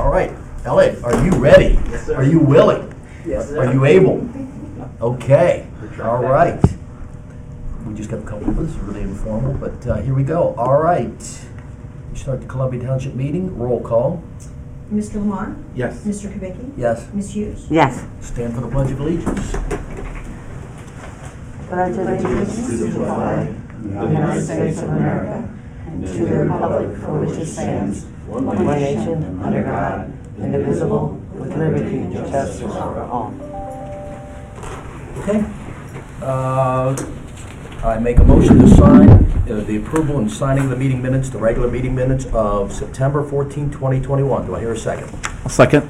All right, Elliot, are you ready? Yes, sir. Are you willing? Yes, sir. Are you able? Okay, all right. We just got a couple of this, is really informal, but uh, here we go. All right. We start the Columbia Township meeting, roll call. Mr. Lamar? Yes. Mr. Kubicki? Yes, Ms. Hughes? Yes. stand for the Pledge of Allegiance. Pledge allegiance to the flag of the United States of America and to the republic for which it stands, one nation, under God, indivisible, with liberty and justice for all. Okay. Uh, I make a motion to sign uh, the approval and signing the meeting minutes, the regular meeting minutes of September 14, 2021. Do I hear a second? Second.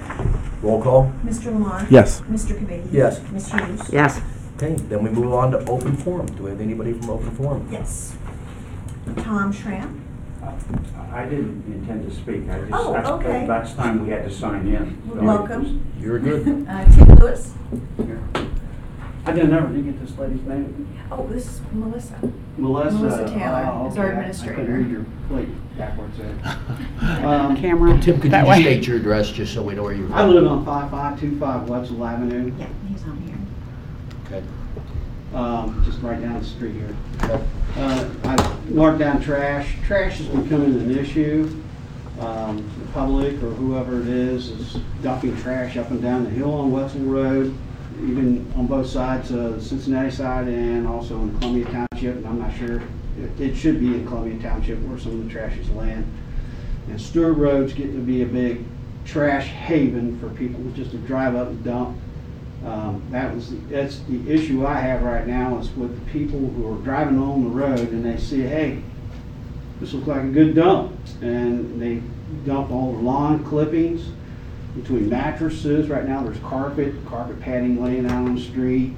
Roll call. Mr. Lamar? Yes. Mr. Kubicki? Yes. Ms. Hughes? Yes. Okay, then we move on to open forum. Do we have anybody from open forum? Yes. Tom Schramm? I didn't intend to speak, I just, Oh, that's, okay. that's time we had to sign in. So I Welcome. You're good. Uh, Tim Lewis? just- I didn't ever, did you get this lady's name? Oh, this is Melissa. Melissa. Melissa Taylor Oh, is our okay. I- administrator. I couldn't read your plate backwards there. Um, Camera. Tim, could you that just way. state your address, just so we know where you're I from? live on five-five-two-five Wetzel Avenue, Yeah, he's on here. Okay. Um, just right down the street here. Uh, I marked down trash. Trash is becoming an issue. Um, The public or whoever it is is dumping trash up and down the hill on Wetzel Road, even on both sides, uh, the Cincinnati side and also in Columbia Township. And I'm not sure, it- it should be in Columbia Township where some of the trash is land. And Stewart Road's getting to be a big trash haven for people just to drive up and dump. Um, that was, that's the issue I have right now is with the people who are driving on the road and they see, hey, this looks like a good dump. And they dump all the lawn clippings between mattresses. Right now, there's carpet, carpet padding laying out on the street.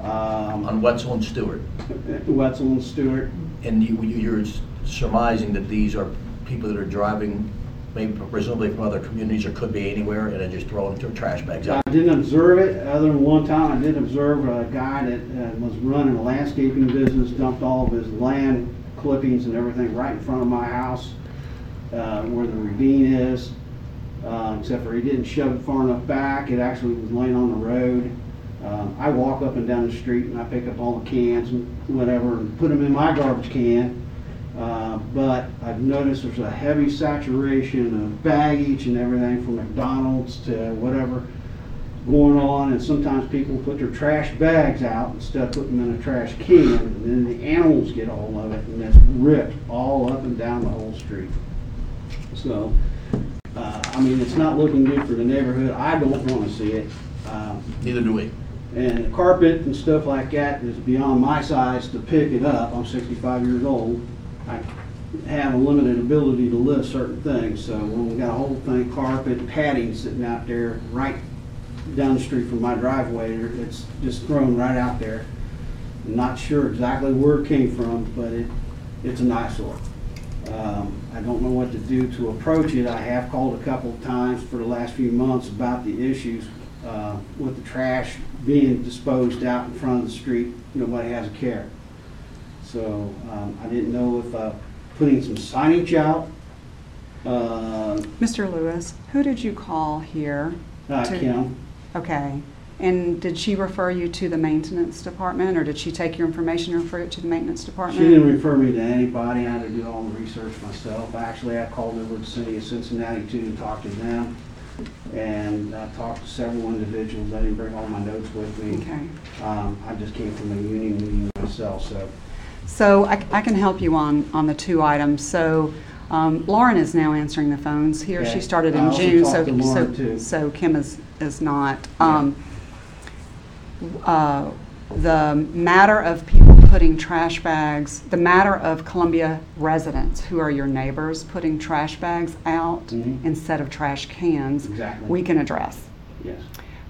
Um, On Wetzel and Stewart. Wetzel and Stewart. And you- you're surmising that these are people that are driving, maybe presumably from other communities, or could be anywhere, and then just throwing their trash bags I didn't observe it, other than one time, I did observe a guy that uh, was running a landscaping business, dumped all of his land clippings and everything right in front of my house, uh, where the ravine is, uh, except for he didn't shove it far enough back, it actually was laying on the road. Um, I walk up and down the street and I pick up all the cans and whatever and put them in my garbage can. Uh, But I've noticed there's a heavy saturation of baggage and everything from McDonald's to whatever going on. And sometimes people put their trash bags out instead of putting them in a trash can. And then the animals get all of it and it's ripped all up and down the whole street. So, uh, I mean, it's not looking good for the neighborhood. I don't want to see it. Um, Neither do we. and the carpet and stuff like that is beyond my size to pick it up. I'm 65 years old. I have a limited ability to lift certain things, so when we got a whole thing, carpet, padding sitting out there right down the street from my driveway, it's just thrown right out there. Not sure exactly where it came from, but it, it's an eyesore. Um, I don't know what to do to approach it. I have called a couple of times for the last few months about the issues uh, with the trash being disposed out in front of the street. Nobody has a care. So um, I didn't know if uh, putting some signage out, uh, Mr. Lewis, who did you call here? uh, To- Kim, Okay. And did she refer you to the maintenance department, or did she take your information and refer it to the maintenance department? she department? didn't refer me to anybody. I had to do all the research myself. Actually, I called over to the city of Cincinnati too and talked to them. And I talked to several individuals. I didn't bring all my notes with me. Okay. Um, I just came from a union meeting myself, so. So I, I can help you on, on the two items. So um, Lauren is now answering the phones here. She started I in also June, talked so, to Lauren, so, too. so Kim is, is not. Um, uh, The matter of people putting trash bags, the matter of Columbia residents, who are your neighbors, putting trash bags out Mhm. instead of trash cans, Exactly. we can address. Yes.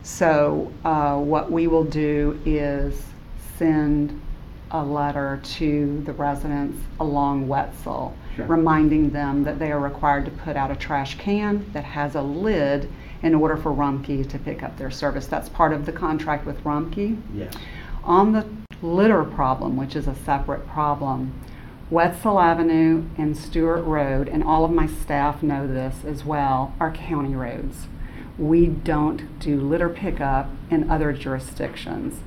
So uh, what we will do is send a letter to the residents along Wetzel, Sure. reminding them that they are required to put out a trash can that has a lid in order for Rumpke to pick up their service. That's part of the contract with Rumpke. Yes. On the litter problem, which is a separate problem, Wetzel Avenue and Stewart Road, and all of my staff know this as well, are county roads. We don't do litter pickup in other jurisdictions.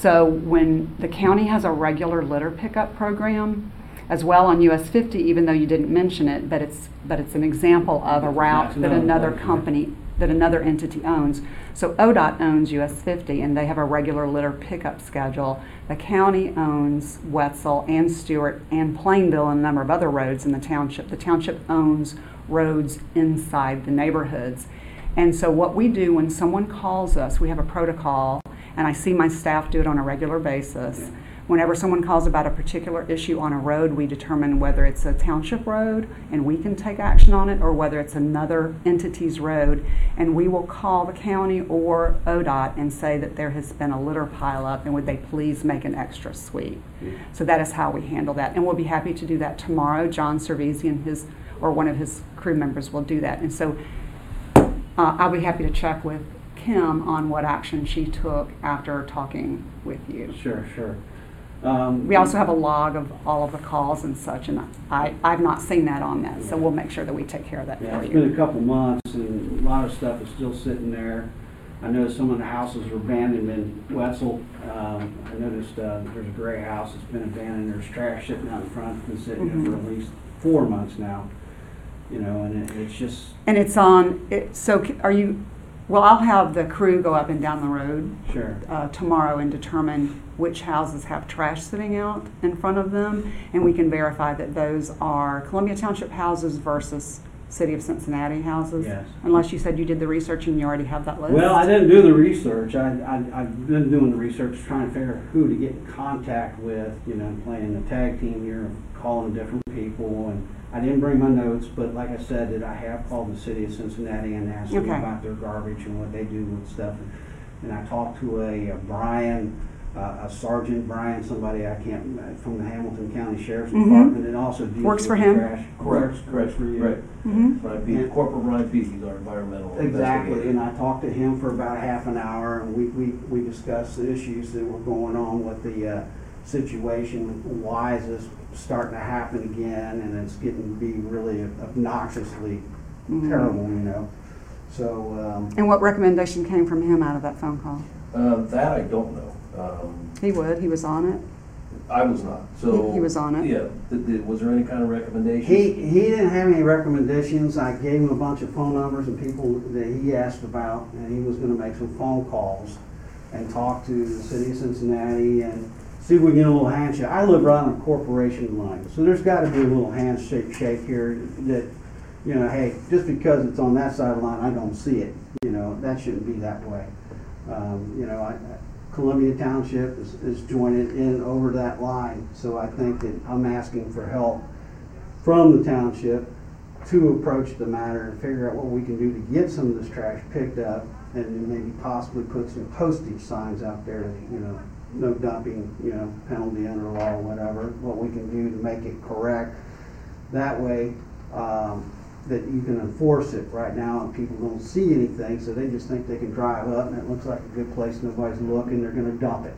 So when the county has a regular litter pickup program, as well on US 50, even though you didn't mention it, but it's, but it's an example of a route that another another place, yeah. company, that another entity owns. So ODOT owns US 50 and they have a regular litter pickup schedule. The county owns Wetzel and Stewart and Plainville and a number of other roads in the township. The township owns roads inside the neighborhoods. And so what we do when someone calls us, we have a protocol, and I see my staff do it on a regular basis. Whenever someone calls about a particular issue on a road, we determine whether it's a township road and we can take action on it, or whether it's another entity's road. And we will call the county or ODOT and say that there has been a litter pileup and would they please make an extra sweep. So that is how we handle that. And we'll be happy to do that tomorrow. John Cervisi and his, or one of his crew members will do that. And so uh, I'll be happy to check with Kim on what action she took after talking with you. Sure, sure. Um, We also have a log of all of the calls and such, and I, I've not seen that on that, so we'll make sure that we take care of that Yeah, for it's been a couple months and a lot of stuff is still sitting there. I noticed some of the houses were abandoned in Wetzel. Um, I noticed, uh, there's a gray house that's been abandoned, there's trash sitting out in front, it's been sitting there for Mhm. at least four months now. You know, and it, it's just, And it's on, it, so are you, well, I'll have the crew go up and down the road sure, uh, tomorrow and determine which houses have trash sitting out in front of them, and we can verify that those are Columbia Township houses versus City of Cincinnati houses. yes. Unless you said you did the research and you already have that list. Well, I didn't do the research. I, I, I've been doing the research, trying to figure out who to get in contact with, you know, playing the tag team here, calling different people. And I didn't bring my notes, but like I said, that I have called the city of Cincinnati and asked them Okay. about their garbage and what they do with stuff. And I talked to a, a Brian, uh, a Sergeant Brian, somebody I can't, uh, from the Hamilton County Sheriff's Mhm. Department, and also deals Works with for the him. trash. Correct, correct, for you. right. Mhm. Ryan Pease, Corporal Ryan Pease, he's our environmental Exactly, investigator. and I talked to him for about a half an hour, and we, we, we discussed the issues that were going on with the, uh, situation, why is this starting to happen again, and it's getting to be really obnoxiously Mhm. terrible, you know? So, um, And what recommendation came from him out of that phone call? Uh, that I don't know. Um, He would, he was on it. I was not, so. He- he was on it. Yeah, did, did, was there any kind of recommendation? he, he didn't have any recommendations, I gave him a bunch of phone numbers and people that he asked about, and he was gonna make some phone calls and talk to the city of Cincinnati and see if we can get a little handshake. I live right on a corporation line, so there's gotta be a little handshake shake here that, you know, hey, just because it's on that side of the line, I don't see it, you know, that shouldn't be that way. Um, you know, I, Columbia Township is, is joined in over that line, so I think that I'm asking for help from the township to approach the matter and figure out what we can do to get some of this trash picked up and then maybe possibly put some postage signs out there, you know, no dumping, you know, penalty under law or whatever, what we can do to make it correct. That way, um, that you can enforce it right now and people don't see anything, so they just think they can drive up and it looks like a good place, nobody's looking, they're gonna dump it.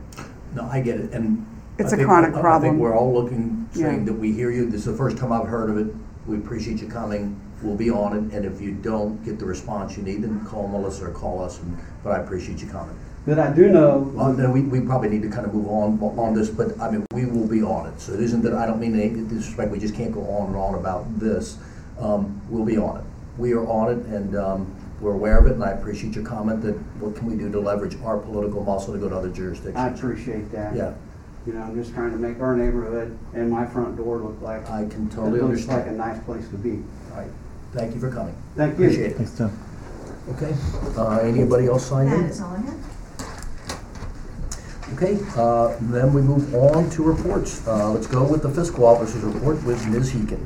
No, I get it, and. I It's a think- chronic I- I problem. think we're all looking, saying Yeah. that we hear you, this is the first time I've heard of it, we appreciate you coming, we'll be on it, and if you don't get the response you need, then call Melissa or call us, and- but I appreciate you coming. But I do know. Well, then we, we probably need to kind of move on, on this, but, I mean, we will be on it, so it isn't that, I don't mean any disrespect, we just can't go on and on about this. Um, we'll be on it. We are on it, and, um, we're aware of it, and I appreciate your comment that, what can we do to leverage our political muscle to go to other jurisdictions? I appreciate that. Yeah, You know, I'm just trying to make our neighborhood and my front door look like, I can it totally looks like a understand. nice place to be. All right, thank you for coming. Thank you. Appreciate it. Thanks, Tim. Okay, uh, anybody else signed That in? is all I have. Okay, uh, then we move on to reports. Uh, let's go with the fiscal officer's report with Ms. Heakin.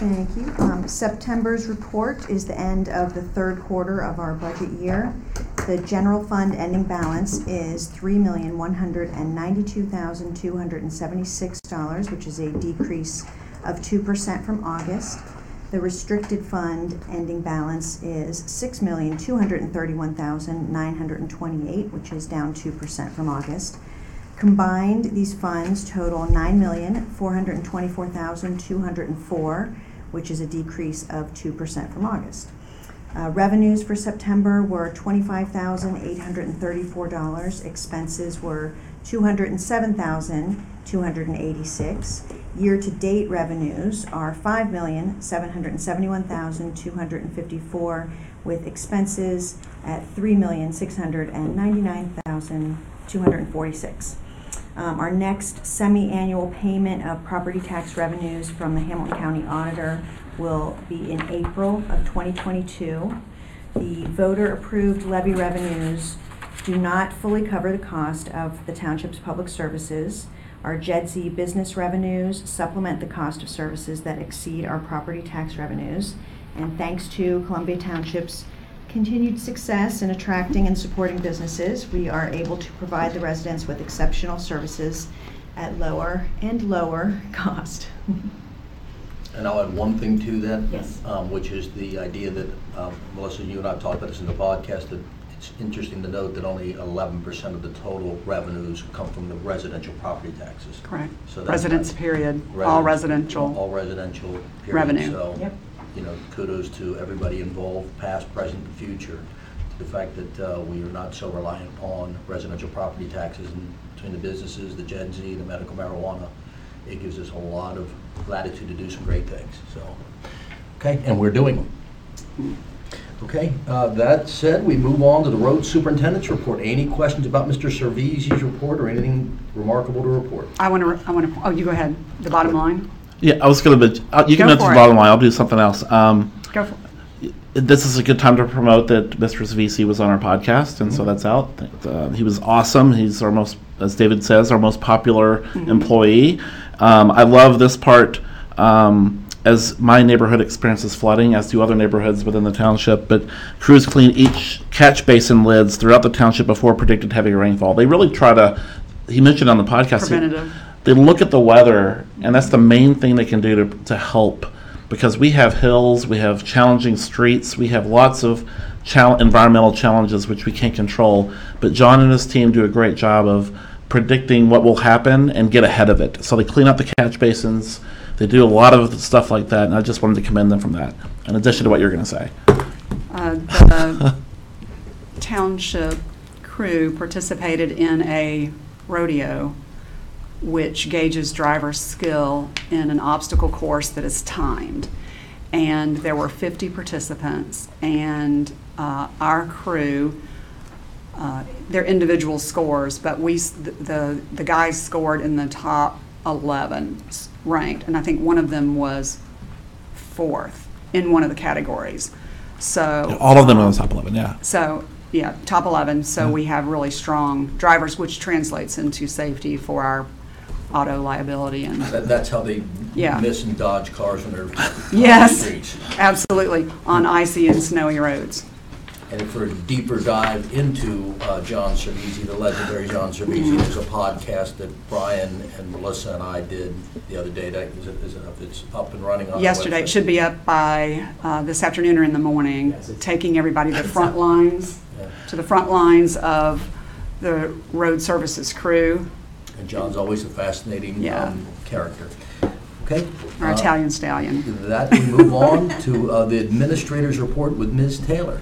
Thank you. Um, September's report is the end of the third quarter of our budget year. The general fund ending balance is three million, one hundred and ninety-two thousand, two hundred and seventy-six dollars, which is a decrease of two percent from August. The restricted fund ending balance is six million, two hundred and thirty-one thousand, nine hundred and twenty-eight, which is down two percent from August. Combined, these funds total nine million, four hundred and twenty-four thousand, two hundred and four, which is a decrease of 2% from August. Uh, Revenues for September were $25,834. Expenses were $207,286. Year-to-date revenues are $5,771,254, with expenses at $3,699,246. Um, our next semi-annual payment of property tax revenues from the Hamilton County Auditor will be in April of 2022. The voter-approved levy revenues do not fully cover the cost of the township's public services. Our JEDZ business revenues supplement the cost of services that exceed our property tax revenues. And thanks to Columbia Township's continued success in attracting and supporting businesses, we are able to provide the residents with exceptional services at lower and lower cost. And I'll add one thing to that. Yes. um, Which is the idea that, um, Melissa, you and I have talked about this in the podcast, that it's interesting to note that only eleven percent of the total revenues come from the residential property taxes. Correct. So that's Residents, not- period, all residential. All residential. period. Revenue. So, Yep. You know, kudos to everybody involved, past, present, and future. The fact that uh, we are not so reliant upon residential property taxes and between the businesses, the JEDZ, the medical marijuana, it gives us a lot of latitude to do some great things, so. Okay, and we're doing them. Okay, uh, that said, we move on to the road superintendent's report. Any questions about Mr. Cervisi's report or anything remarkable to report? I want to, I want to, oh, you go ahead. The bottom line? Yeah, I was gonna, but uh, you can Go mention the it. bottom line. I'll do something else. Um, Go for this is a good time to promote that Mr. VC was on our podcast, and so that's out. Uh, he was awesome. He's our most, as David says, our most popular employee. Um, I love this part. Um, as my neighborhood experiences flooding, as do other neighborhoods within the township, but crews clean each catch basin lids throughout the township before predicted heavy rainfall. They really try to. He mentioned on the podcast. he- Preventative. They look at the weather, and that's the main thing they can do to, to help. Because we have hills, we have challenging streets, we have lots of environmental challenges which we can't control. But John and his team do a great job of predicting what will happen and get ahead of it. So they clean up the catch basins, they do a lot of stuff like that, and I just wanted to commend them from that. In addition to what you're going to say. Uh, The township crew participated in a rodeo which gauges driver skill in an obstacle course that is timed. And there were 50 participants, and uh, our crew, uh, their individual scores, but we, s- the, the guys scored in the top 11 s- ranked, and I think one of them was fourth in one of the categories. So. All of them on the top 11, yeah. So, yeah, top 11, so we have really strong drivers, which translates into safety for our auto liability and, That, that's how they Yeah. miss and dodge cars when they're on the Yes. streets. absolutely, on icy and snowy roads. And for a deeper dive into uh, John Cervisi, the legendary John Cervisi, there's a podcast that Brian and Melissa and I did the other day. That, is it, is it, up- it's up and running on our Yesterday, it should be up by uh, this afternoon or in the morning, taking everybody to the front lines, Yeah. to the front lines of the road services crew, And John's always a fascinating Yeah. um, character. Okay? our uh, Italian stallion. That, we move on to uh, the administrator's report with Ms. Taylor.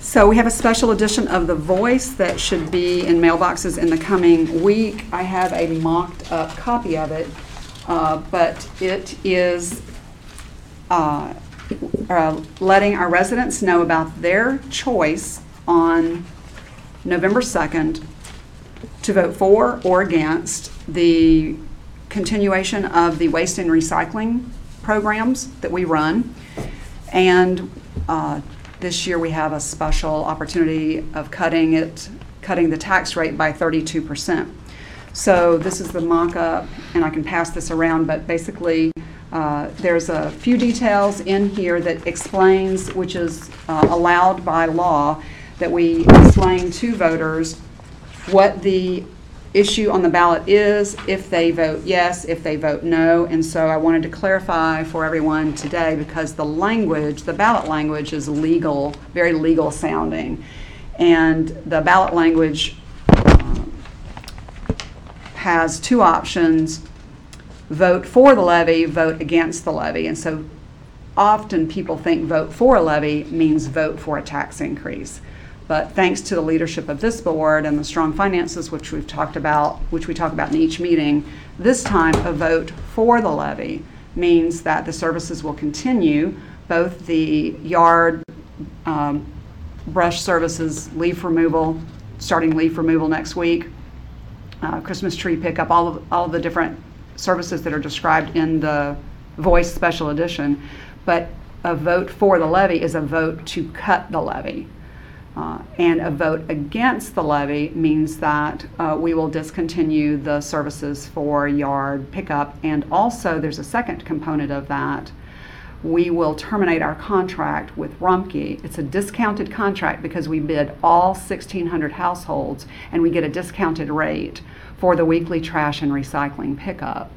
So we have a special edition of The Voice that should be in mailboxes in the coming week. I have a mocked-up copy of it, uh, but it is uh, uh, letting our residents know about their choice on November 2nd to vote for or against the continuation of the waste and recycling programs that we run. And uh, this year, we have a special opportunity of cutting it, cutting the tax rate by 32%. So this is the mock-up, and I can pass this around, but basically, uh, there's a few details in here that explains, which is uh, allowed by law, that we explain to voters what the issue on the ballot is, if they vote yes, if they vote no. And so I wanted to clarify for everyone today because the language, the ballot language is legal, very legal sounding. And the ballot language uh, has two options, vote for the levy, vote against the levy. And so often people think vote for a levy means vote for a tax increase. But thanks to the leadership of this board and the strong finances, which we've talked about, which we talk about in each meeting, this time a vote for the levy means that the services will continue, both the yard, um, brush services, leaf removal, starting leaf removal next week, uh, Christmas tree pickup, all of, all of the different services that are described in the voice special edition. But a vote for the levy is a vote to cut the levy. Uh, And a vote against the levy means that uh, we will discontinue the services for yard pickup. And also, there's a second component of that. We will terminate our contract with Rumpke. It's a discounted contract because we bid all 1,600 households and we get a discounted rate for the weekly trash and recycling pickup.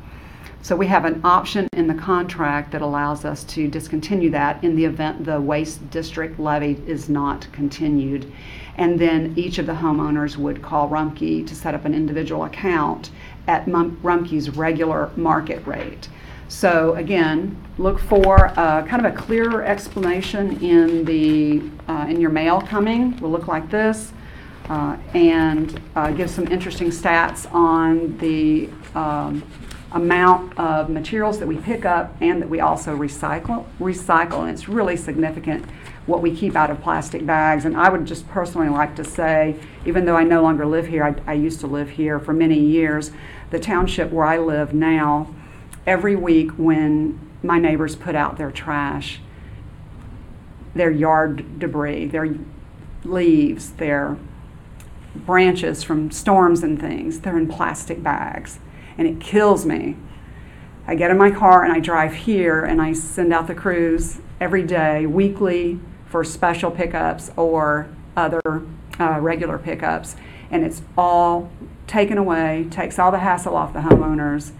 So we have an option in the contract that allows us to discontinue that in the event the waste district levy is not continued. And then each of the homeowners would call Rumpke to set up an individual account at Rumpke's regular market rate. So again, look for uh, kind of a clearer explanation in the, uh, in your mail coming. Will look like this. uh, And uh, give some interesting stats on the um, amount of materials that we pick up and that we also recycle. Recycle, and it's really significant what we keep out of plastic bags. And I would just personally like to say, even though I no longer live here, I, I used to live here for many years. The township where I live now, every week when my neighbors put out their trash, their yard debris, their leaves, their branches from storms and things, they're in plastic bags. And it kills me. I get in my car and I drive here and I send out the crews every day, weekly, for special pickups or other uh, regular pickups. And it's all taken away, takes all the hassle off the homeowners,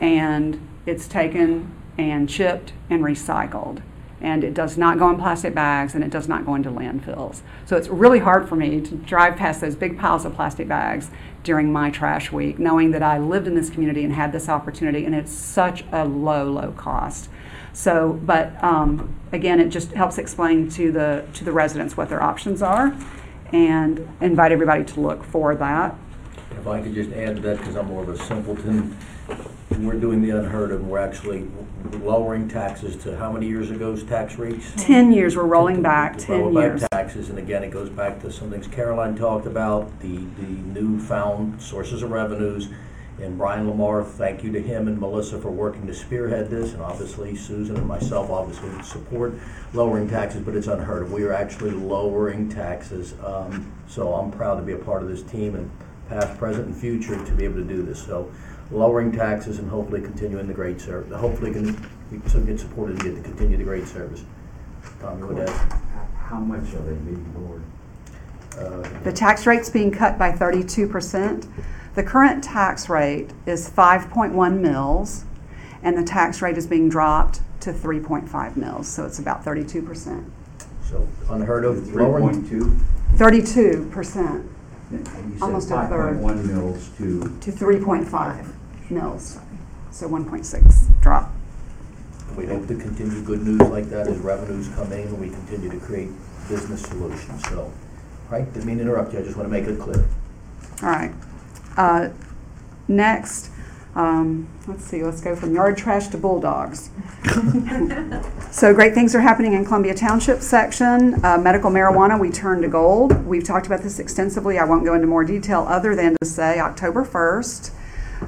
and it's taken and chipped and recycled. And it does not go in plastic bags and it does not go into landfills. So it's really hard for me to drive past those big piles of plastic bags during my trash week, knowing that I lived in this community and had this opportunity, and it's such a low, low cost. So, but um, again, it just helps explain to the to the residents what their options are, and invite everybody to look for that. If I could just add that, because I'm more of a simpleton, we're doing the unheard of, we're actually lowering taxes to how many years ago's tax rates? Ten years, we're rolling back To ten roll back years. taxes, and again, it goes back to some things Caroline talked about, the, the newfound sources of revenues. And Brian Lamar, thank you to him and Melissa for working to spearhead this, and obviously Susan and myself obviously support lowering taxes, but it's unheard of. We are actually lowering taxes, um, so I'm proud to be a part of this team and past, present, and future to be able to do this. So lowering taxes and hopefully continuing the great service. Hopefully, can, we can get supported to get to continue the great service. Tom, you would? How much are they being lowered? Uh, The tax rate's being cut by 32%. The current tax rate is 5.1 mills, and the tax rate is being dropped to 3.5 mills, so it's about 32%. so unheard of 32. point 32% Almost a third. You said five point one mills to, to 3.5 mills. So 1.6 drop. We hope to continue good news like that as revenues come in and we continue to create business solutions. So, right, didn't mean to interrupt you, I just want to make it clear. All right. Uh, next, um, let's see, let's go from yard trash to bulldogs. So great things are happening in Columbia Township section. Uh, medical marijuana, we turn to gold. We've talked about this extensively. I won't go into more detail other than to say October 1st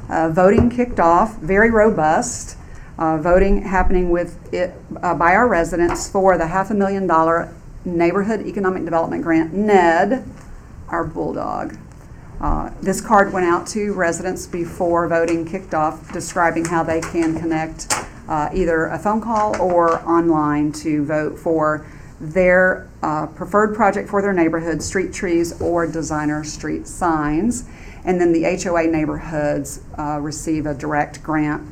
uh, voting kicked off, very robust. Uh, Voting happening with it, uh, by our residents for the half a million dollar Neighborhood Economic Development Grant, NED, our bulldog. Uh, This card went out to residents before voting kicked off, describing how they can connect uh, either a phone call or online to vote for their uh, preferred project for their neighborhood, street trees or designer street signs. And then the HOA neighborhoods uh, receive a direct grant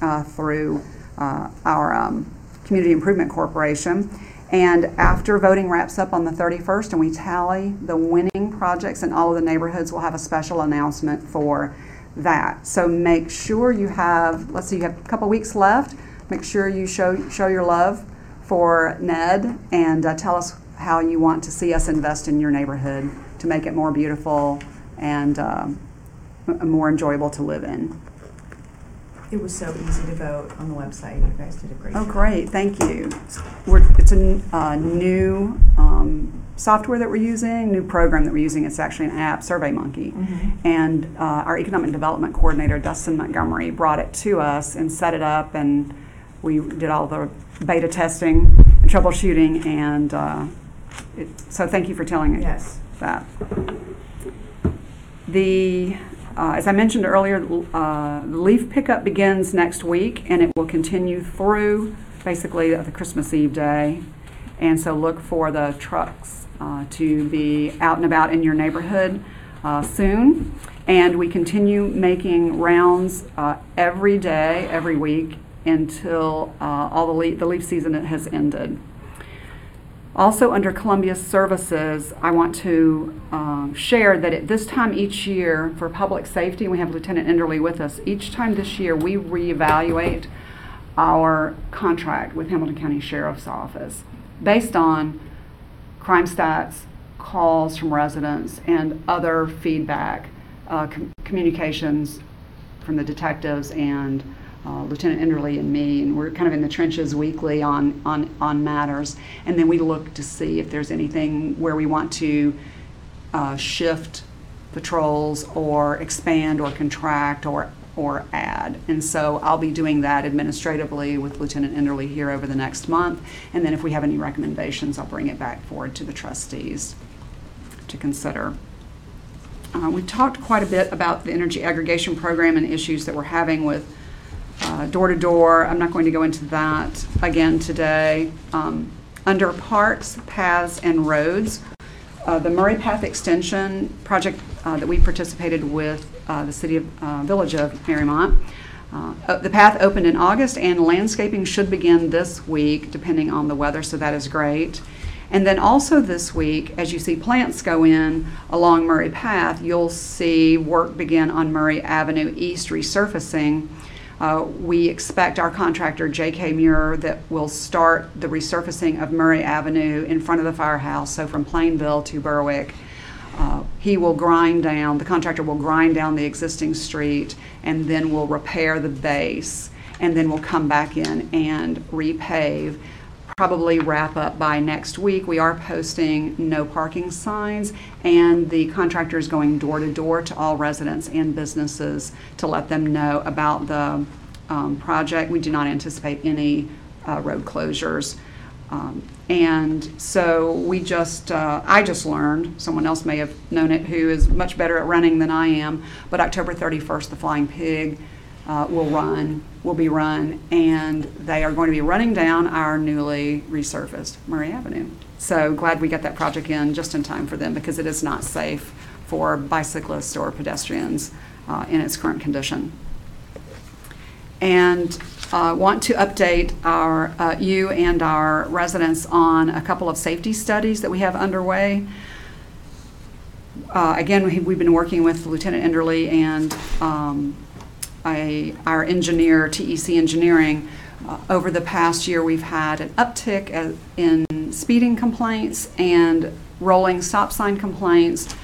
uh, through uh, our um, Community Improvement Corporation. And after voting wraps up on the 31st and we tally the winning projects in all of the neighborhoods, we'll have a special announcement for that. So make sure you have, let's see, you have a couple weeks left. Make sure you show, show your love for Ned and uh, tell us how you want to see us invest in your neighborhood to make it more beautiful and um, m- more enjoyable to live in. It was so easy to vote on the website. You guys did a great Oh, job. great, thank you. We're, it's a n- uh, new um, software that we're using, new program that we're using. It's actually an app, SurveyMonkey. And uh, our economic development coordinator, Dustin Montgomery, brought it to us and set it up, and we did all the beta testing and troubleshooting. And uh, it, so, thank you for telling us Yes. that. The, uh, as I mentioned earlier, uh, leaf pickup begins next week and it will continue through basically the Christmas Eve day. And so look for the trucks uh, to be out and about in your neighborhood uh, soon. And we continue making rounds uh, every day, every week until uh, all the leaf, the leaf season has ended. Also, under Columbia Services, I want to um, share that at this time each year for public safety, we have Lieutenant Enderly with us. Each time this year, we reevaluate our contract with Hamilton County Sheriff's Office based on crime stats, calls from residents, and other feedback, uh, com- communications from the detectives and uh, Lieutenant Enderly and me, and we're kind of in the trenches weekly on, on, on matters. And then we look to see if there's anything where we want to uh, shift patrols or expand or contract or, or add. And so I'll be doing that administratively with Lieutenant Enderly here over the next month. And then if we have any recommendations, I'll bring it back forward to the trustees to consider. Uh, we talked quite a bit about the energy aggregation program and issues that we're having with uh, door to door. I'm not going to go into that again today. Um, under parks, paths, and roads, uh, the Murray Path Extension project uh, that we participated with uh, the city of uh, village of Mariemont. Uh, the path opened in August, and landscaping should begin this week, depending on the weather. So that is great. And then also this week, as you see plants go in along Murray Path, you'll see work begin on Murray Avenue East resurfacing. Uh, we expect our contractor, J.K. Muir, that will start the resurfacing of Murray Avenue in front of the firehouse, so from Plainville to Berwick. Uh, he will grind down, the contractor will grind down the existing street and then will repair the base and then we'll come back in and repave. Probably wrap up by next week. We are posting no parking signs and the contractor is going door to door to all residents and businesses to let them know about the um, project. We do not anticipate any uh, road closures. Um, and so we just, uh, I just learned, someone else may have known it who is much better at running than I am, but October 31st, the Flying Pig uh, will run, will be run, and they are going to be running down our newly resurfaced Murray Avenue. So glad we got that project in just in time for them because it is not safe for bicyclists or pedestrians uh, in its current condition and uh, want to update our, uh, you and our residents on a couple of safety studies that we have underway. Uh, Again, we- we've been working with Lieutenant Enderly and um, I- our engineer, TEC Engineering. Uh, Over the past year, we've had an uptick in speeding complaints and rolling stop sign complaints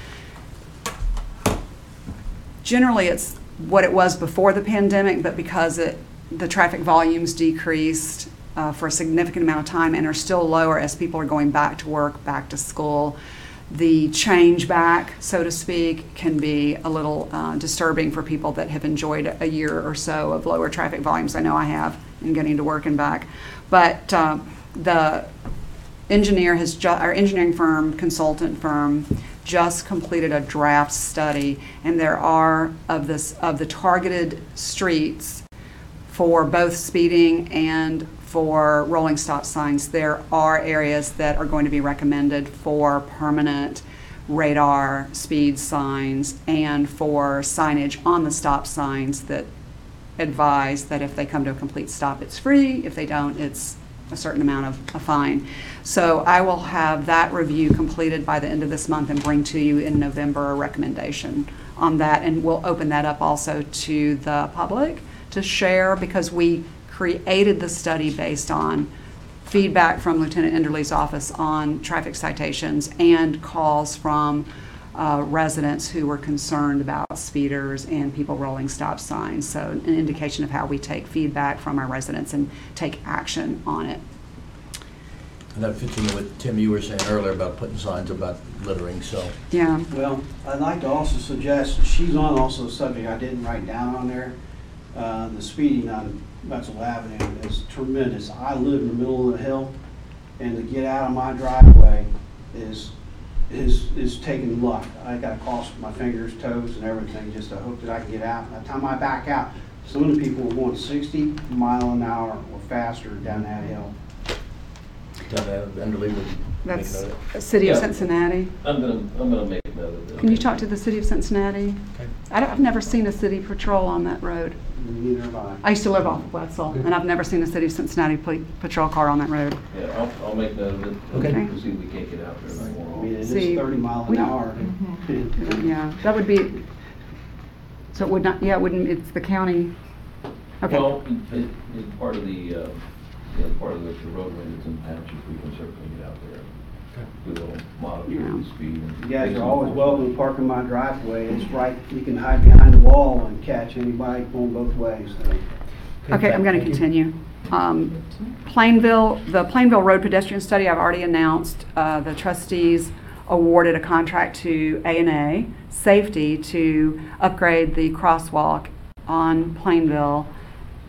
generally it's what it was before the pandemic, but because it, the traffic volumes decreased uh, for a significant amount of time and are still lower as people are going back to work, back to school, the change back, so to speak, can be a little uh, disturbing for people that have enjoyed a year or so of lower traffic volumes. I know I have in getting to work and back. But uh, the engineer has, ju- our engineering firm, consultant firm, just completed a draft study, and there are, of this, of the targeted streets for both speeding and for rolling stop signs, there are areas that are going to be recommended for permanent radar speed signs and for signage on the stop signs that advise that if they come to a complete stop, it's free. If they don't, it's a certain amount of a fine. So I will have that review completed by the end of this month and bring to you in November a recommendation on that, and we'll open that up also to the public to share, because we created the study based on feedback from Lieutenant Enderle's office on traffic citations and calls from uh, residents who were concerned about speeders and people rolling stop signs. So an indication of how we take feedback from our residents and take action on it. And that fits in with what Tim, you were saying earlier about putting signs about littering, so. Yeah. Well, I'd like to also suggest, she's on also a subject I didn't write down on there. Uh, the speeding on Wetzel Avenue is tremendous. I live in the middle of the hill, and to get out of my driveway is, is, is taking luck. I gotta cross my fingers, toes, and everything, just to hope that I can get out. By the time I back out, some of the people were going sixty mile an hour or faster down that hill. Enderley would make That's note of. City of Yeah. Cincinnati. I'm gonna, I'm gonna make note of that. Can you talk to the City of Cincinnati? Okay. I don't, I've never seen a city patrol on that road. Neither have I. I used to live off of Wetzel, and I've never seen a City of Cincinnati poli- patrol car on that road. Yeah, I'll, I'll make note of it. Okay. We'll see if we can't get out there like I mean, it is See, thirty mile we an hour. Yeah, that would be, so it would not, yeah, it wouldn't, it's the county. Okay, Well, it, it's part of the, uh, you know, part of the the roadway that's in township, we can certainly get out there. We will monitor Yeah. the speed. and- You guys are always welcome to park in my driveway. It's right, you can hide behind the wall and catch anybody going both ways. so. okay, I'm gonna continue. Um, Plainville, the Plainville Road Pedestrian Study, I've already announced, uh, the trustees awarded a contract to A and A Safety to upgrade the crosswalk on Plainville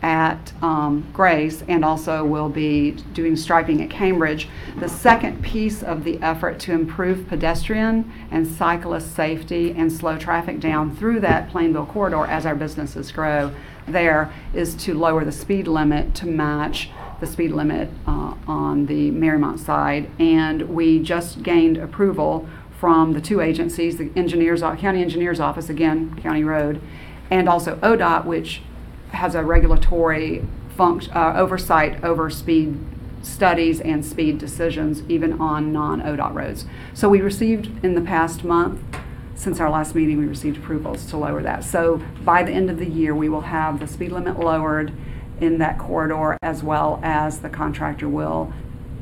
at um, Grace and also will be doing striping at Cambridge. The second piece of the effort to improve pedestrian and cyclist safety and slow traffic down through that Plainville corridor as our businesses grow there is to lower the speed limit to match the speed limit uh, on the Mariemont side. And we just gained approval from the two agencies, the engineers, county engineer's office, again, county road, and also ODOT, which has a regulatory funct, uh, oversight over speed studies and speed decisions, even on non-ODOT roads. So we received in the past month, since our last meeting, we received approvals to lower that. So by the end of the year, we will have the speed limit lowered in that corridor as well as the contractor will,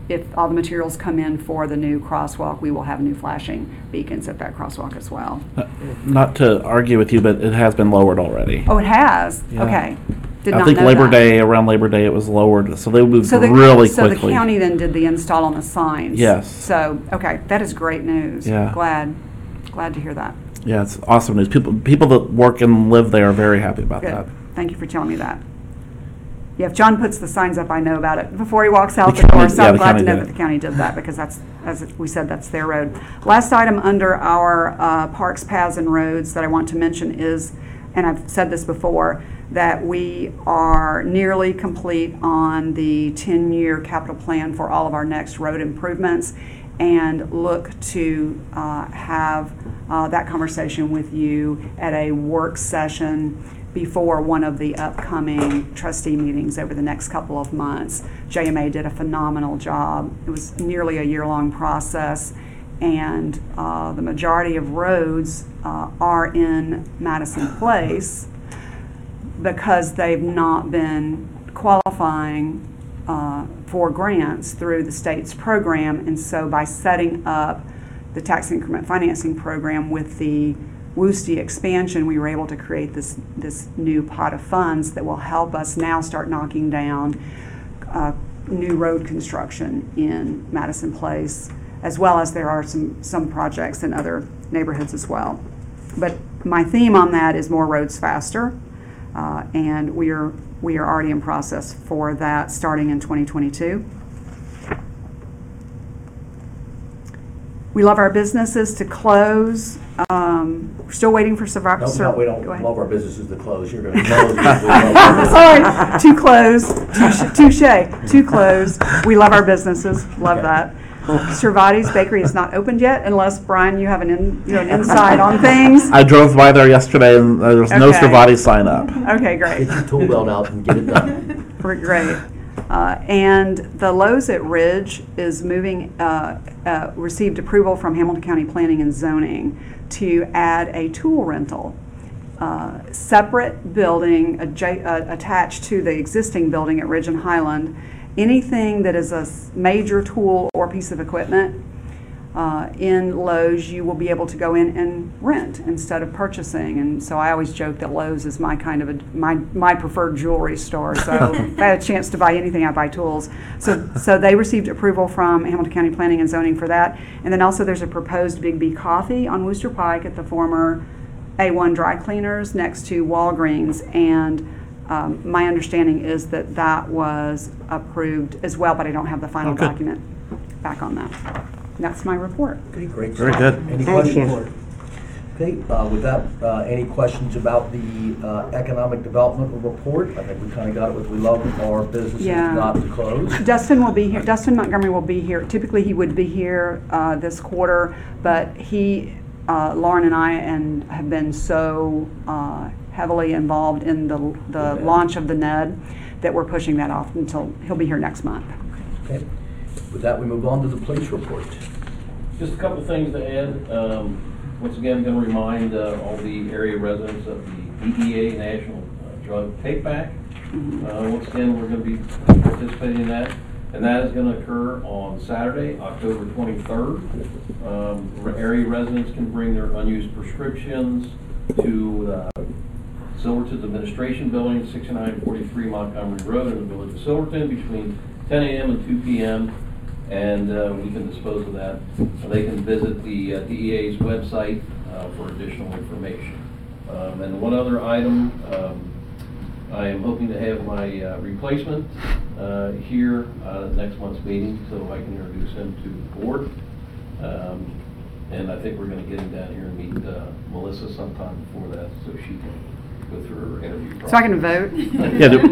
if all the materials come in for the new crosswalk, we will have new flashing beacons at that crosswalk as well. Uh, not to argue with you, but it has been lowered already. Oh, it has? Yeah. Okay. Did I not think know Labor that. Day, around Labor Day, it was lowered, so they moved So the, really so quickly. the county then did the install on the signs? Yes. So, okay, that is great news. Yeah. Glad, glad to hear that. Yeah, it's awesome news. People, people that work and live there are very happy about Good. that. Thank you for telling me that. Yeah, if John puts the signs up, I know about it before he walks out The the door. county- So yeah, I'm the glad to know did that it. the county did that because that's, as we said, that's their road. Last item under our uh, parks, paths, and roads that I want to mention is, and I've said this before, that we are nearly complete on the 10-year capital plan for all of our next road improvements and look to uh, have uh, that conversation with you at a work session before one of the upcoming trustee meetings over the next couple of months. JMA did a phenomenal job. It was nearly a year-long process, and uh, the majority of roads uh, are in Madison Place because they've not been qualifying uh, for grants through the state's program. And so by setting up the tax increment financing program with the Woostie expansion, we were able to create this, this new pot of funds that will help us now start knocking down uh, new road construction in Madison Place, as well as there are some, some projects in other neighborhoods as well. But my theme on that is more roads faster. Uh, and we are, we are already in process for that, starting in 2022. We love our businesses to close. Um, We're still waiting for survivor. No, no, we don't love our businesses to close. You're gonna close. we love our businesses. Sorry, to close, touche, touche, to close. We love our businesses, love Okay. that. Servatii's Bakery is not opened yet unless, Brian, you have an in, you know, an insight on things. I drove by there yesterday and there was no Okay. Stravati sign up. Okay, great. Get your tool belt out and get it done. We're Great. Uh, And the Lowe's at Ridge is moving, uh, uh, received approval from Hamilton County Planning and Zoning to add a tool rental. uh, Separate building uh, attached to the existing building at Ridge and Highland. Anything that is a major tool or piece of equipment uh, in Lowe's, you will be able to go in and rent instead of purchasing. And so I always joke that Lowe's is my kind of a, my, my preferred jewelry store. So if I had a chance to buy anything, I buy tools. So, so they received approval from Hamilton County Planning and Zoning for that. And then also there's a proposed Biggby Coffee on Wooster Pike at the former A1 Dry Cleaners next to Walgreens. And um, my understanding is that that was approved as well, but I don't have the final Oh, good. document back on that. That's my report. Okay, great. Very good. Any Thank questions? you. Okay, uh, with that, uh, any questions about the uh, economic development report? I think we kind of got it what we love, our businesses Yeah. not to close. Dustin will be here, Dustin Montgomery will be here. Typically, he would be here uh, this quarter, but he, uh, Lauren and I, and have been so uh, heavily involved in the, the launch of the NED that we're pushing that off until, he'll be here next month. Okay, with that, we move on to the police report. Just a couple things to add. Um, Once again, I'm going to remind uh, all the area residents of the DEA National uh, Drug Take Back. Uh, Once again, we're going to be participating in that, and that is going to occur on Saturday, October 23rd. Um, re- Area residents can bring their unused prescriptions to uh, Silverton's Administration Building, 6943 Montgomery Road in the village of Silverton, between 10 a.m. and 2 p.m and uh, we can dispose of that. So They can visit the uh, DEA's website uh, for additional information. Um, And one other item, um, I am hoping to have my uh, replacement uh, here uh, at next month's meeting, so I can introduce him to the board. Um, And I think we're going to get him down here and meet uh, Melissa sometime before that, so she can go through her interview process. So I can vote? Yeah, do, do-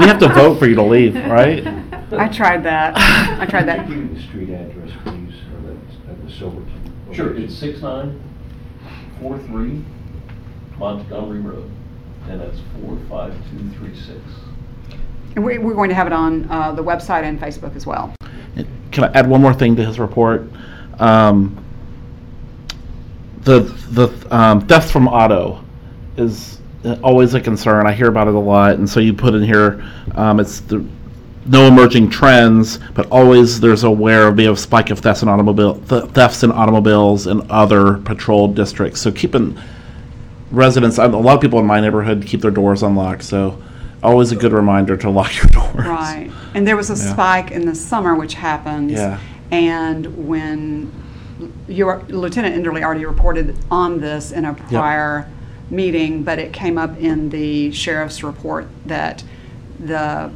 we have to vote for you to leave, right? I tried that. I tried that. Give me the street address, please, of the, of the Silverton. Sure, it's six nine four three Montgomery Road, and that's four five two three six. And we- we're going to have it on uh, the website and Facebook as well. Can I add one more thing to his report? Um, the the um, theft from auto is always a concern. I hear about it a lot, and so you put in here um, it's the no emerging trends, but always there's aware of a spike of thefts in automobile th- thefts in automobiles in other patrol districts. So keeping residents, a lot of people in my neighborhood keep their doors unlocked. So always a good reminder to lock your doors. Right. And there was a Yeah. spike in the summer, which happens. Yeah. And when your Lieutenant Enderly already reported on this in a prior meeting, but it came up in the sheriff's report that the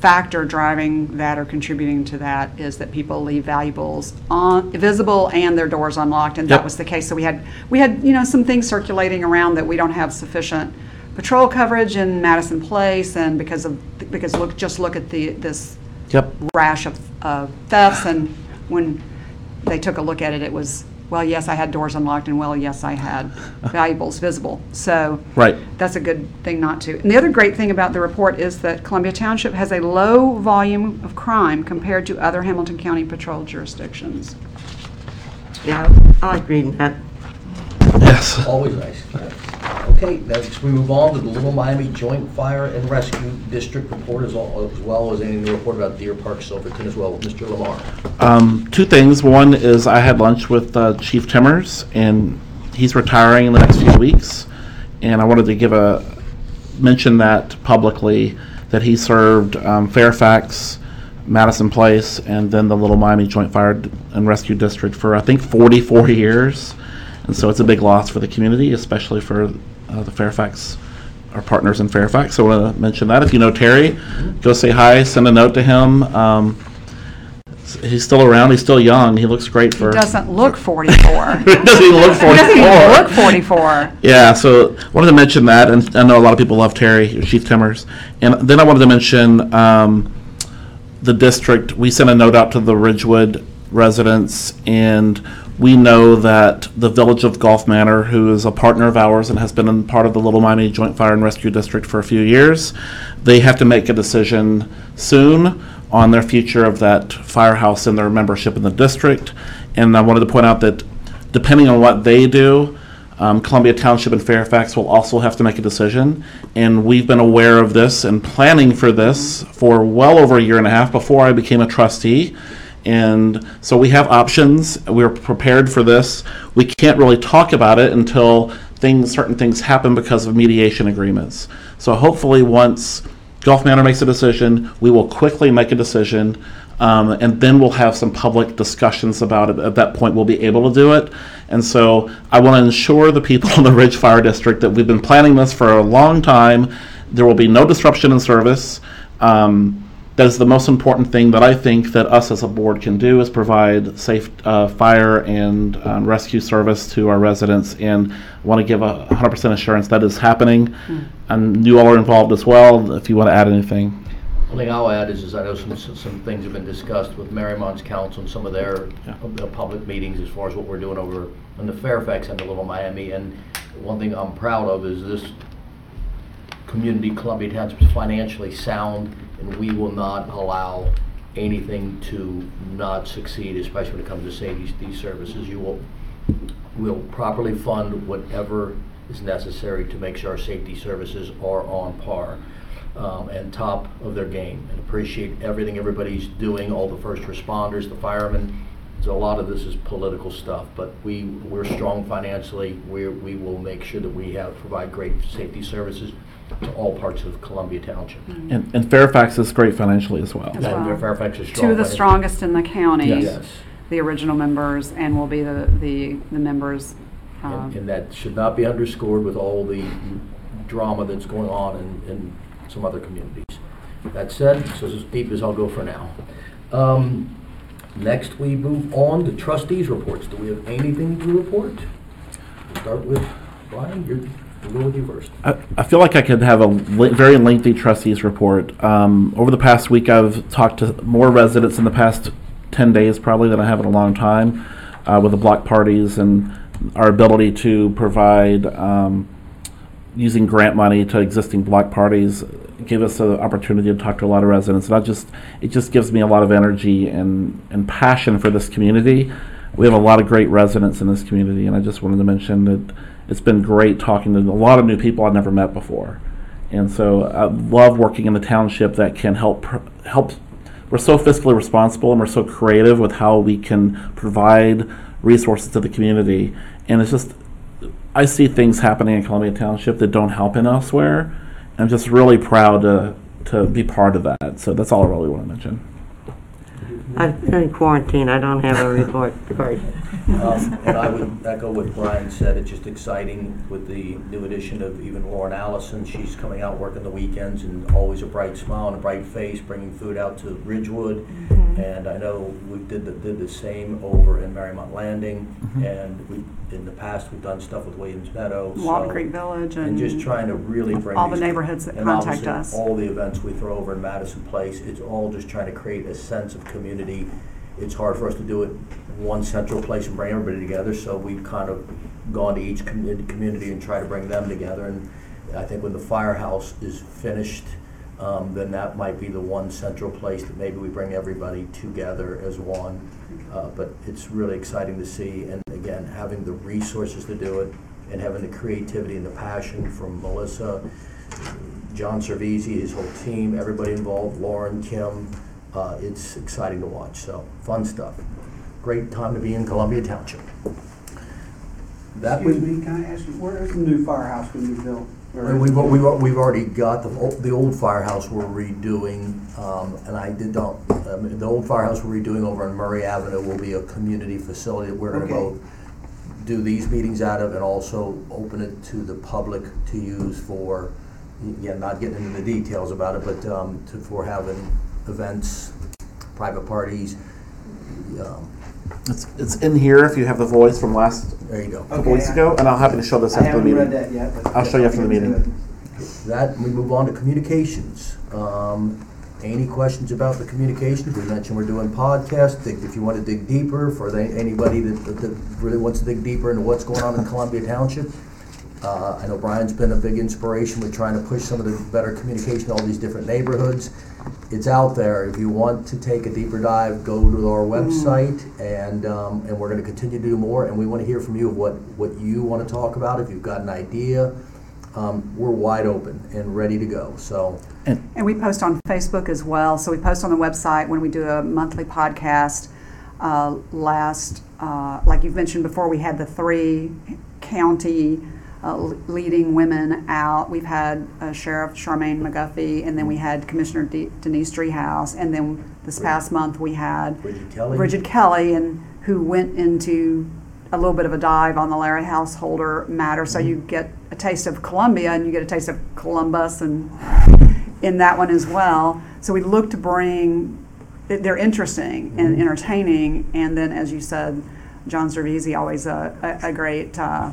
factor driving that or contributing to that is that people leave valuables on, visible and their doors unlocked, and Yep. that was the case. So we had, we had, you know, some things circulating around that we don't have sufficient patrol coverage in Madison Place, and because of, because look, just look at the, this Yep. rash of, of thefts, and when they took a look at it, it was, well, yes, I had doors unlocked, and well, yes, I had valuables visible. So Right. that's a good thing not to. And the other great thing about the report is that Columbia Township has a low volume of crime compared to other Hamilton County patrol jurisdictions. Yeah, I like reading that. Yes. Always nice. Okay, next we move on to the Little Miami Joint Fire and Rescue District report as well as, well as any report about Deer Park, Silverton as well. Mr. Lamar. Um, two things. One is I had lunch with uh, Chief Timmers, and he's retiring in the next few weeks. And I wanted to give a mention that publicly that he served um, Fairfax, Madison Place, and then the Little Miami Joint Fire and Rescue District for I think 44 years. And so it's a big loss for the community, especially for uh, the Fairfax, our partners in Fairfax. So I want to mention that. If you know Terry, go say hi, send a note to him. Um, He's still around. He's still young. He looks great He for. doesn't look 44. he doesn't even look He doesn't 44. even look 44. Yeah, so I wanted to mention that, and I know a lot of people love Terry, Chief Timmers. And then I wanted to mention um, the district. We sent a note out to the Ridgewood residents, and we know that the Village of Golf Manor, who is a partner of ours and has been part of the Little Miami Joint Fire and Rescue District for a few years, they have to make a decision soon on their future of that firehouse and their membership in the district. And I wanted to point out that depending on what they do, um, Columbia Township and Fairfax will also have to make a decision. And we've been aware of this and planning for this for well over a year and a half before I became a trustee. And so we have options. We're prepared for this. We can't really talk about it until things, certain things happen because of mediation agreements. So hopefully, once Golf Manor makes a decision, we will quickly make a decision. Um, and then we'll have some public discussions about it. At that point, we'll be able to do it. And so I want to ensure the people in the Ridge Fire District that we've been planning this for a long time. There will be no disruption in service. Um, that is the most important thing that I think that us as a board can do is provide safe uh, fire and um, rescue service to our residents and want to give a 100% assurance that is happening. And you all are involved as well, if you want to add anything. Only thing I'll add is, is I know some, some things have been discussed with Mariemont's council and some of their Yeah. uh, public meetings as far as what we're doing over in the Fairfax and the Little Miami. And one thing I'm proud of is this community, Columbia Township, is financially sound, and we will not allow anything to not succeed, especially when it comes to safety, these services. You will, will properly fund whatever is necessary to make sure our safety services are on par um, and top of their game. And appreciate everything everybody's doing, all the first responders, the firemen. So a lot of this is political stuff, but we, we're strong financially. We're, we will make sure that we have, provide great safety services to all parts of Columbia Township. And, and Fairfax is great financially as well. As And well. Fairfax is strong. Two of the financially. strongest in the county, Yes. the original members, and will be the, the, the members. And um, and that should not be underscored with all the drama that's going on in, in some other communities. That said, this is as deep as I'll go for now. Um, Next, we move on to trustees' reports. Do we have anything to report? Start with Brian, you're, with you first. I, I feel like I could have a le- very lengthy trustees report. Um, over the past week, I've talked to more residents in the past 10 days probably than I have in a long time uh, with the block parties and our ability to provide um, using grant money to existing block parties give us an opportunity to talk to a lot of residents and I just it just gives me a lot of energy and, and passion for this community. We have a lot of great residents in this community and I just wanted to mention that it's been great talking to a lot of new people I've never met before. And so I love working in the township that can help help we're so fiscally responsible and we're so creative with how we can provide resources to the community. And it's just, I see things happening in Columbia Township that don't happen elsewhere. I'm just really proud to, to be part of that. So that's all I really want to mention. I've been in quarantine, I don't have a report. Sorry. Um, And I would echo what Brian said, it's just exciting with the new addition of even Lauren Allison. She's coming out working the weekends and always a bright smile and a bright face, bringing food out to Ridgewood. And I know we did the, did the same over in Mariemont Landing. And we, in the past, we've done stuff with Williams Meadow. So- Creek Village and. And just trying to really bring. all the these- neighborhoods that and contact obviously, us. All the events we throw over in Madison Place, it's all just trying to create a sense of community. It's hard for us to do it one central place and bring everybody together, so we've kind of gone to each commu- community and try to bring them together. And I think when the firehouse is finished, um, then that might be the one central place that maybe we bring everybody together as one. Uh, But it's really exciting to see, and again, having the resources to do it, and having the creativity and the passion from Melissa, John Cervisi, his whole team, everybody involved, Lauren, Kim, uh, it's exciting to watch, so, fun stuff. Great time to be in Columbia Township. That Excuse me, can I ask you, where is the new firehouse going to be built? We've, we've, we've already got the, ol- the old firehouse we're redoing, um, and I did not, um, the old firehouse we're redoing over on Murray Avenue will be a community facility that we're gonna Okay. both do these meetings out of and also open it to the public to use for, again, not getting into the details about it, but, um, to, for having events, private parties, um, It's, it's in here if you have the voice from last there you go. couple Okay, weeks I- ago, and I'll happy to show this I after the haven't meeting. read that yet, but. I'll show you after the meeting. That, we move on to communications. Um, Any questions about the communications? We mentioned we're doing podcasts. Dig- If you want to dig deeper, for the- anybody that that really wants to dig deeper into what's going on in Columbia Township, Uh, I know Brian's been a big inspiration with trying to push some of the better communication to all these different neighborhoods. It's out there. If you want to take a deeper dive, go to our website, and, um, and we're gonna continue to do more, and we wanna hear from you of what, what you wanna talk about, if you've got an idea. Um, we're wide open and ready to go, so, And we post on Facebook as well. So we post on the website when we do a monthly podcast. Uh, last, uh, like you've mentioned before, we had the three county uh, leading women out. We've had uh, Sheriff Charmaine McGuffey, and then we had Commissioner De- Denise Driehaus, and then this past month we had Brigid Kelly. Brigid Kelly, and who went into a little bit of a dive on the Larry Householder matter. So you get a taste of Columbia, and you get a taste of Columbus, and in that one as well. So we look to bring, they're interesting and entertaining, and then, as you said, John Cervisi, always a, a, a great uh,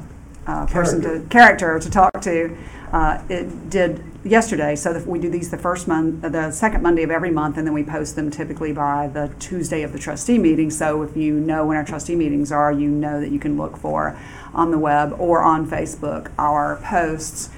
uh, person to character to talk to. Uh, it did yesterday, so we do these the first month, the second Monday of every month, and then we post them typically by the Tuesday of the trustee meeting. So if you know when our trustee meetings are, you know that you can look for on the web or on Facebook our posts.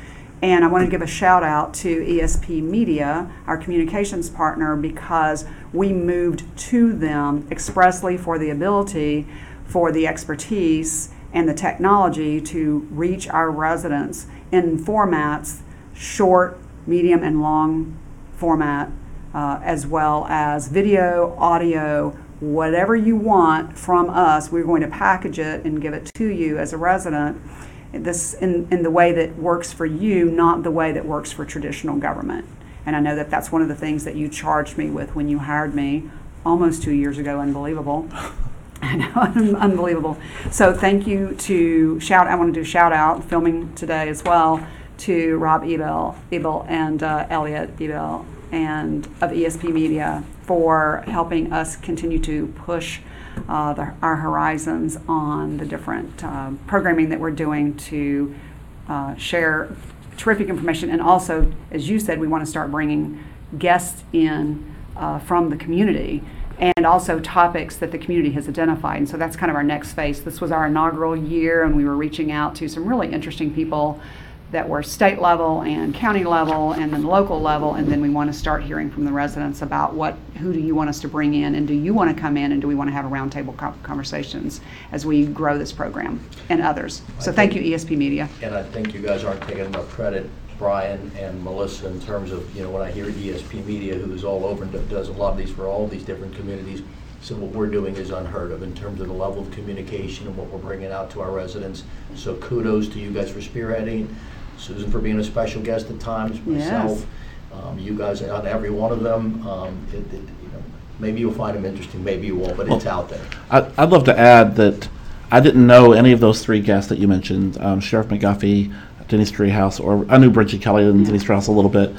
And I want to give a shout out to ESP Media, our communications partner, because we moved to them expressly for the ability, for the expertise, and the technology to reach our residents in formats short, medium, and long format, uh, as well as video, audio, whatever you want from us. We're going to package it and give it to you as a resident this in, in the way that works for you, not the way that works for traditional government. And I know that that's one of the things that you charged me with when you hired me almost two years ago. Unbelievable. I know, unbelievable. So thank you to shout. I want to do shout out filming today as well to Rob Ebel, Ebel and uh, Elliot Ebel and of ESP Media for helping us continue to push uh, the, our horizons on the different uh, programming that we're doing to uh, share terrific information. And also, as you said, we want to start bringing guests in uh, from the community and also topics that the community has identified. And so that's kind of our next phase. This was our inaugural year, and we were reaching out to some really interesting people that were state level and county level and then local level and then we want to start hearing from the residents about what who do you want us to bring in and do you want to come in and do we want to have a roundtable co- conversations as we grow this program and others so I thank you esp media And I think you guys aren't taking enough credit, Brian and Melissa, in terms of, you know, when I hear ESP Media, who's all over and does a lot of these for all these different communities. So what we're doing is unheard of in terms of the level of communication and what we're bringing out to our residents. So kudos to you guys for spearheading, Susan for being a special guest at times, myself. Um, you guys on every one of them. Um, it, it, you know, maybe you'll find them interesting, maybe you won't, but it's out there. I- I'd love to add that I didn't know any of those three guests that you mentioned, um, Sheriff McGuffey, Denise Driehaus, or I knew Brigid Kelly and Denise Driehaus a little bit.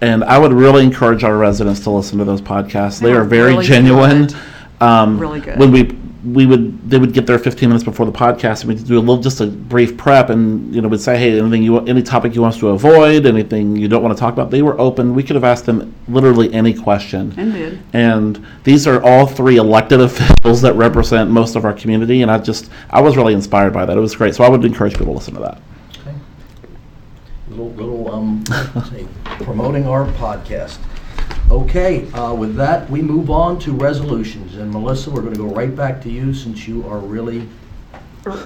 And I would really encourage our residents to listen to those podcasts. They are very really genuine. good. Um, Really good. When we we would they would get there 15 minutes before the podcast and we'd do a little just a brief prep and you know we'd say hey anything you want- any topic you want us to avoid anything you don't want to talk about they were open we could have asked them literally any question and did and these are all three elected officials that represent most of our community, and I just, I was really inspired by that. It was great. So I would encourage people to listen to that. Little, little, um, say, promoting our podcast. Okay, uh, with that, we move on to resolutions. And Melissa, we're gonna go right back to you since you are really,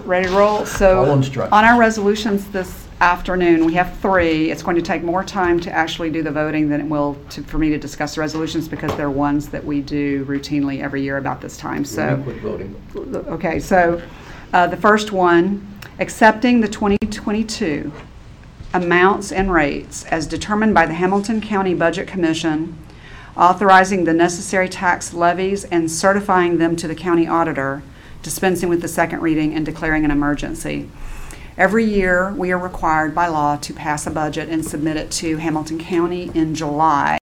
ready to roll so instructions. on our resolutions this afternoon we have three it's going to take more time to actually do the voting than it will to, for me to discuss the resolutions because they're ones that we do routinely every year about this time so really quick voting. Okay, so uh, the first one, accepting the 2022 amounts and rates as determined by the Hamilton County Budget Commission, authorizing the necessary tax levies and certifying them to the county auditor, dispensing with the second reading and declaring an emergency. Every year, we are required by law to pass a budget and submit it to Hamilton County in July.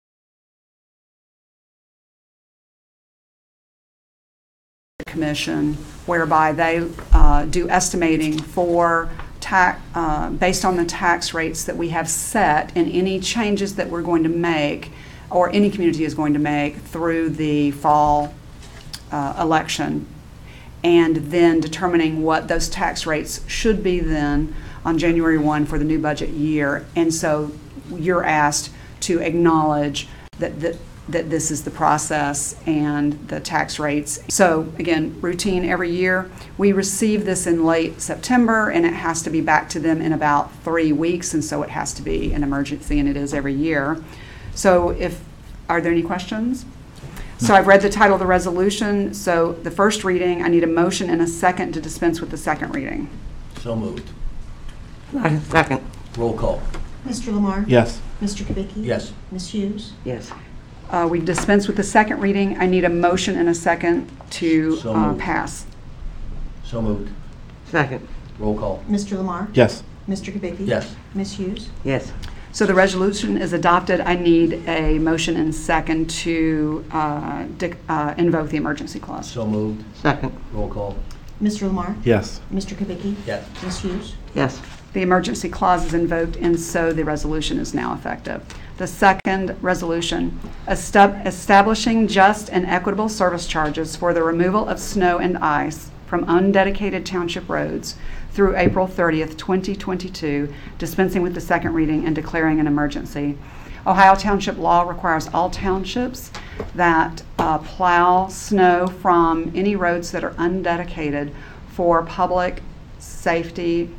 Commission whereby they uh, do estimating for tax, uh, based on the tax rates that we have set and any changes that we're going to make or any community is going to make through the fall uh, election and then determining what those tax rates should be then on January 1 for the new budget year. And so you're asked to acknowledge that, that, that this is the process and the tax rates. So again, routine every year. We receive this in late September and it has to be back to them in about three weeks. And so it has to be an emergency and it is every year. So if, are there any questions? So I've read the title of the resolution. So the first reading, I need a motion and a second to dispense with the second reading. So moved. Second. Roll call. Mr. Lamar? Yes. Mr. Kubicki? Yes. Ms. Hughes? Yes. Uh, We dispense with the second reading. I need a motion and a second to So uh, moved. pass. So moved. Second. Roll call. Mr. Lamar? Yes. Mr. Kubicki? Yes. Ms. Hughes? Yes. So the resolution is adopted. I need a motion and second to uh, dic- uh, invoke the emergency clause. So moved. Second. Roll call. Mr. Lamar? Yes. Mr. Kubicki? Yes. Ms. Hughes? Yes. The emergency clause is invoked, and so the resolution is now effective. The second resolution, estab- establishing just and equitable service charges for the removal of snow and ice from undedicated township roads through April 30th, 2022, dispensing with the second reading and declaring an emergency. Ohio Township law requires all townships that uh, plow snow from any roads that are undedicated for public safety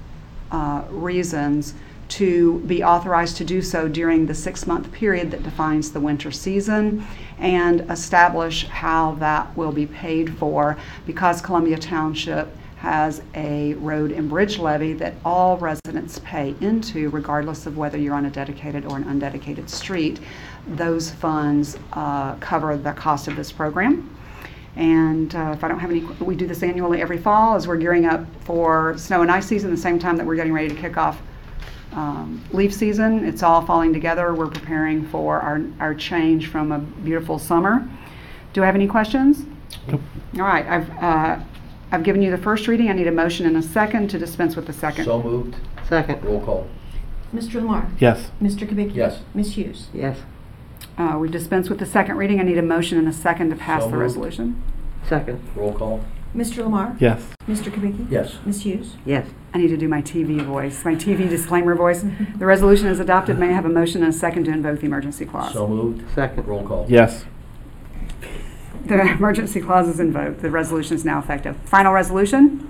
uh, reasons to be authorized to do so during the six-month period that defines the winter season and establish how that will be paid for because Columbia Township has a road and bridge levy that all residents pay into regardless of whether you're on a dedicated or an undedicated street. Those funds uh, cover the cost of this program. And uh, if I don't have any, we do this annually every fall as we're gearing up for snow and ice season, the same time that we're getting ready to kick off um, leaf season. It's all falling together. We're preparing for our, our change from a beautiful summer. Do I have any questions? Nope. All right, I've, uh, I've given you the first reading. I need a motion and a second to dispense with the second. So moved. Second. Roll call. Mr. Lamar? Yes. Mr. Kubicki? Yes. Ms. Hughes? Yes. Uh, We dispense with the second reading. I need a motion and a second to pass So the moved. resolution. Second. Roll call. Mr. Lamar? Yes. Mr. Kubicki? Yes. Ms. Hughes? Yes. I need to do my TV voice, my TV disclaimer voice. The resolution is adopted. May I have a motion and a second to invoke the emergency clause? So moved. Second. Roll call. Yes. The emergency clause is invoked. The resolution is now effective. Final resolution?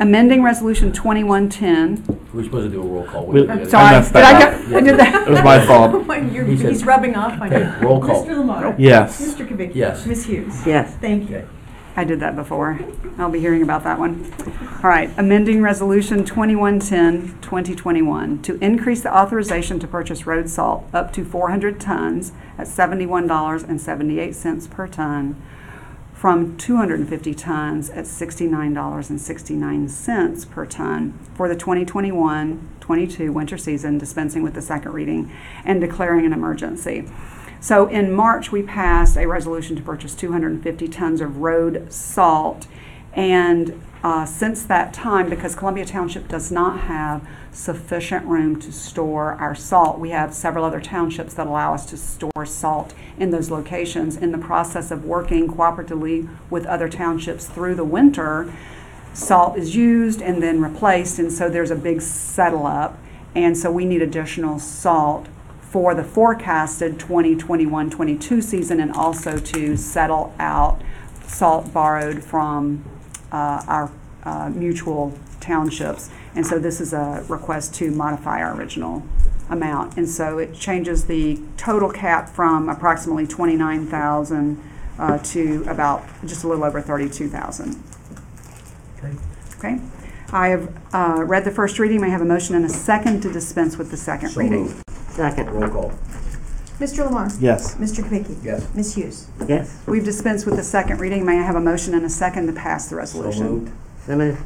Amending Resolution 2110. We're supposed to do a roll call. We- did it. Sorry, I messed did I that get, I did that? It was my fault. He said- He's rubbing off on you. Okay, roll call. Mr. Lamar? Yes. Mr. Kubicki? Yes. Ms. Hughes? Yes. Thank you. I did that before. I'll be hearing about that one. All right, amending Resolution 2110, 2021, to increase the authorization to purchase road salt up to 400 tons at $71.78 per ton from 250 tons at $69.69 per ton for the 2021-22 winter season, dispensing with the second reading and declaring an emergency. So in March, we passed a resolution to purchase 250 tons of road salt. And uh, since that time, because Columbia Township does not have sufficient room to store our salt, we have several other townships that allow us to store salt in those locations. In the process of working cooperatively with other townships through the winter, salt is used and then replaced, and so there's a big settle up. And so we need additional salt for the forecasted 2021-22 season and also to settle out salt borrowed from uh, our uh, mutual townships. And so this is a request to modify our original amount. And so it changes the total cap from approximately 29,000 uh, to about just a little over 32,000. Okay. Okay? I have uh, read the first reading. May I have a motion and a second to dispense with the second So reading? moved. Second. Roll call. Mr. Lamar? Yes. Mr. Kubicki? Yes. Ms. Hughes? Yes. We've dispensed with the second reading. May I have a motion and a second to pass the So resolution? moved. So moved.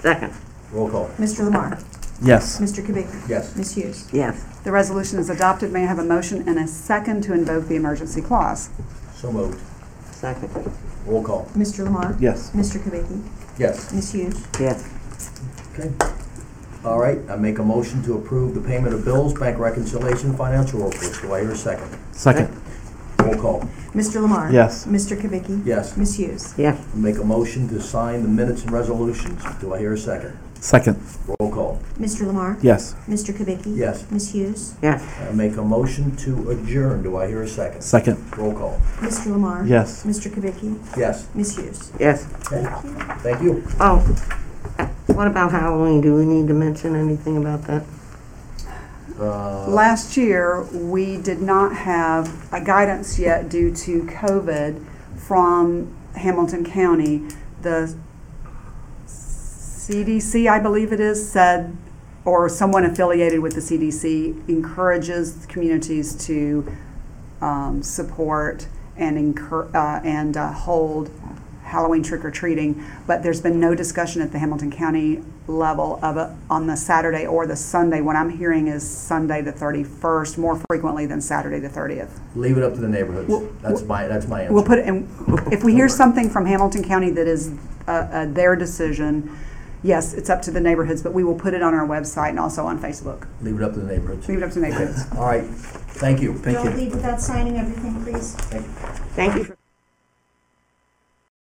Second. Roll call. Mr. Lamar? Yes. Mr. Kubicki? Yes. Ms. Hughes? Yes. The resolution is adopted. May I have a motion and a second to invoke the emergency clause? So moved. Second. Roll call. Mr. Lamar? Yes. Mr. Kubicki? Yes. Ms. Hughes? Yes. Okay. All right, I make a motion to approve the payment of bills, bank reconciliation, financial reports. Do I hear a second? Second. Roll call. Mr. Lamar? Yes. Mr. Kubicki? Yes. Ms. Hughes? Yes. Make a motion to sign the minutes and resolutions. Do I hear a second? Second. Roll call. Mr. Lamar? Yes. Mr. Kubicki? Yes. Ms. Hughes? Yes. I make a motion to adjourn. Do I hear a second? Second. Roll call. Mr. Lamar? Yes. Mr. Kubicki? Yes. Ms. Hughes? Yes. Okay. Thank you. Oh, what about Halloween? Do we need to mention anything about that? Uh, Last year, we did not have a guidance yet due to COVID from Hamilton County. The CDC, I believe it is, said, or someone affiliated with the CDC encourages communities to um, support and incur, uh, and uh, hold Halloween trick or treating, but there's been no discussion at the Hamilton County level of it on the Saturday or the Sunday. What I'm hearing is Sunday the 31st more frequently than Saturday the 30th. Leave it up to the neighborhoods. Well, That's my, that's my answer. We'll put it in, if we hear something from Hamilton County that is uh, uh, their decision, yes, it's up to the neighborhoods, but we will put it on our website and also on Facebook. Leave it up to the neighborhoods. Leave it up to the neighborhoods. All right. Thank you. Thank Don't you. leave without signing everything, please. Thank you. Thank you for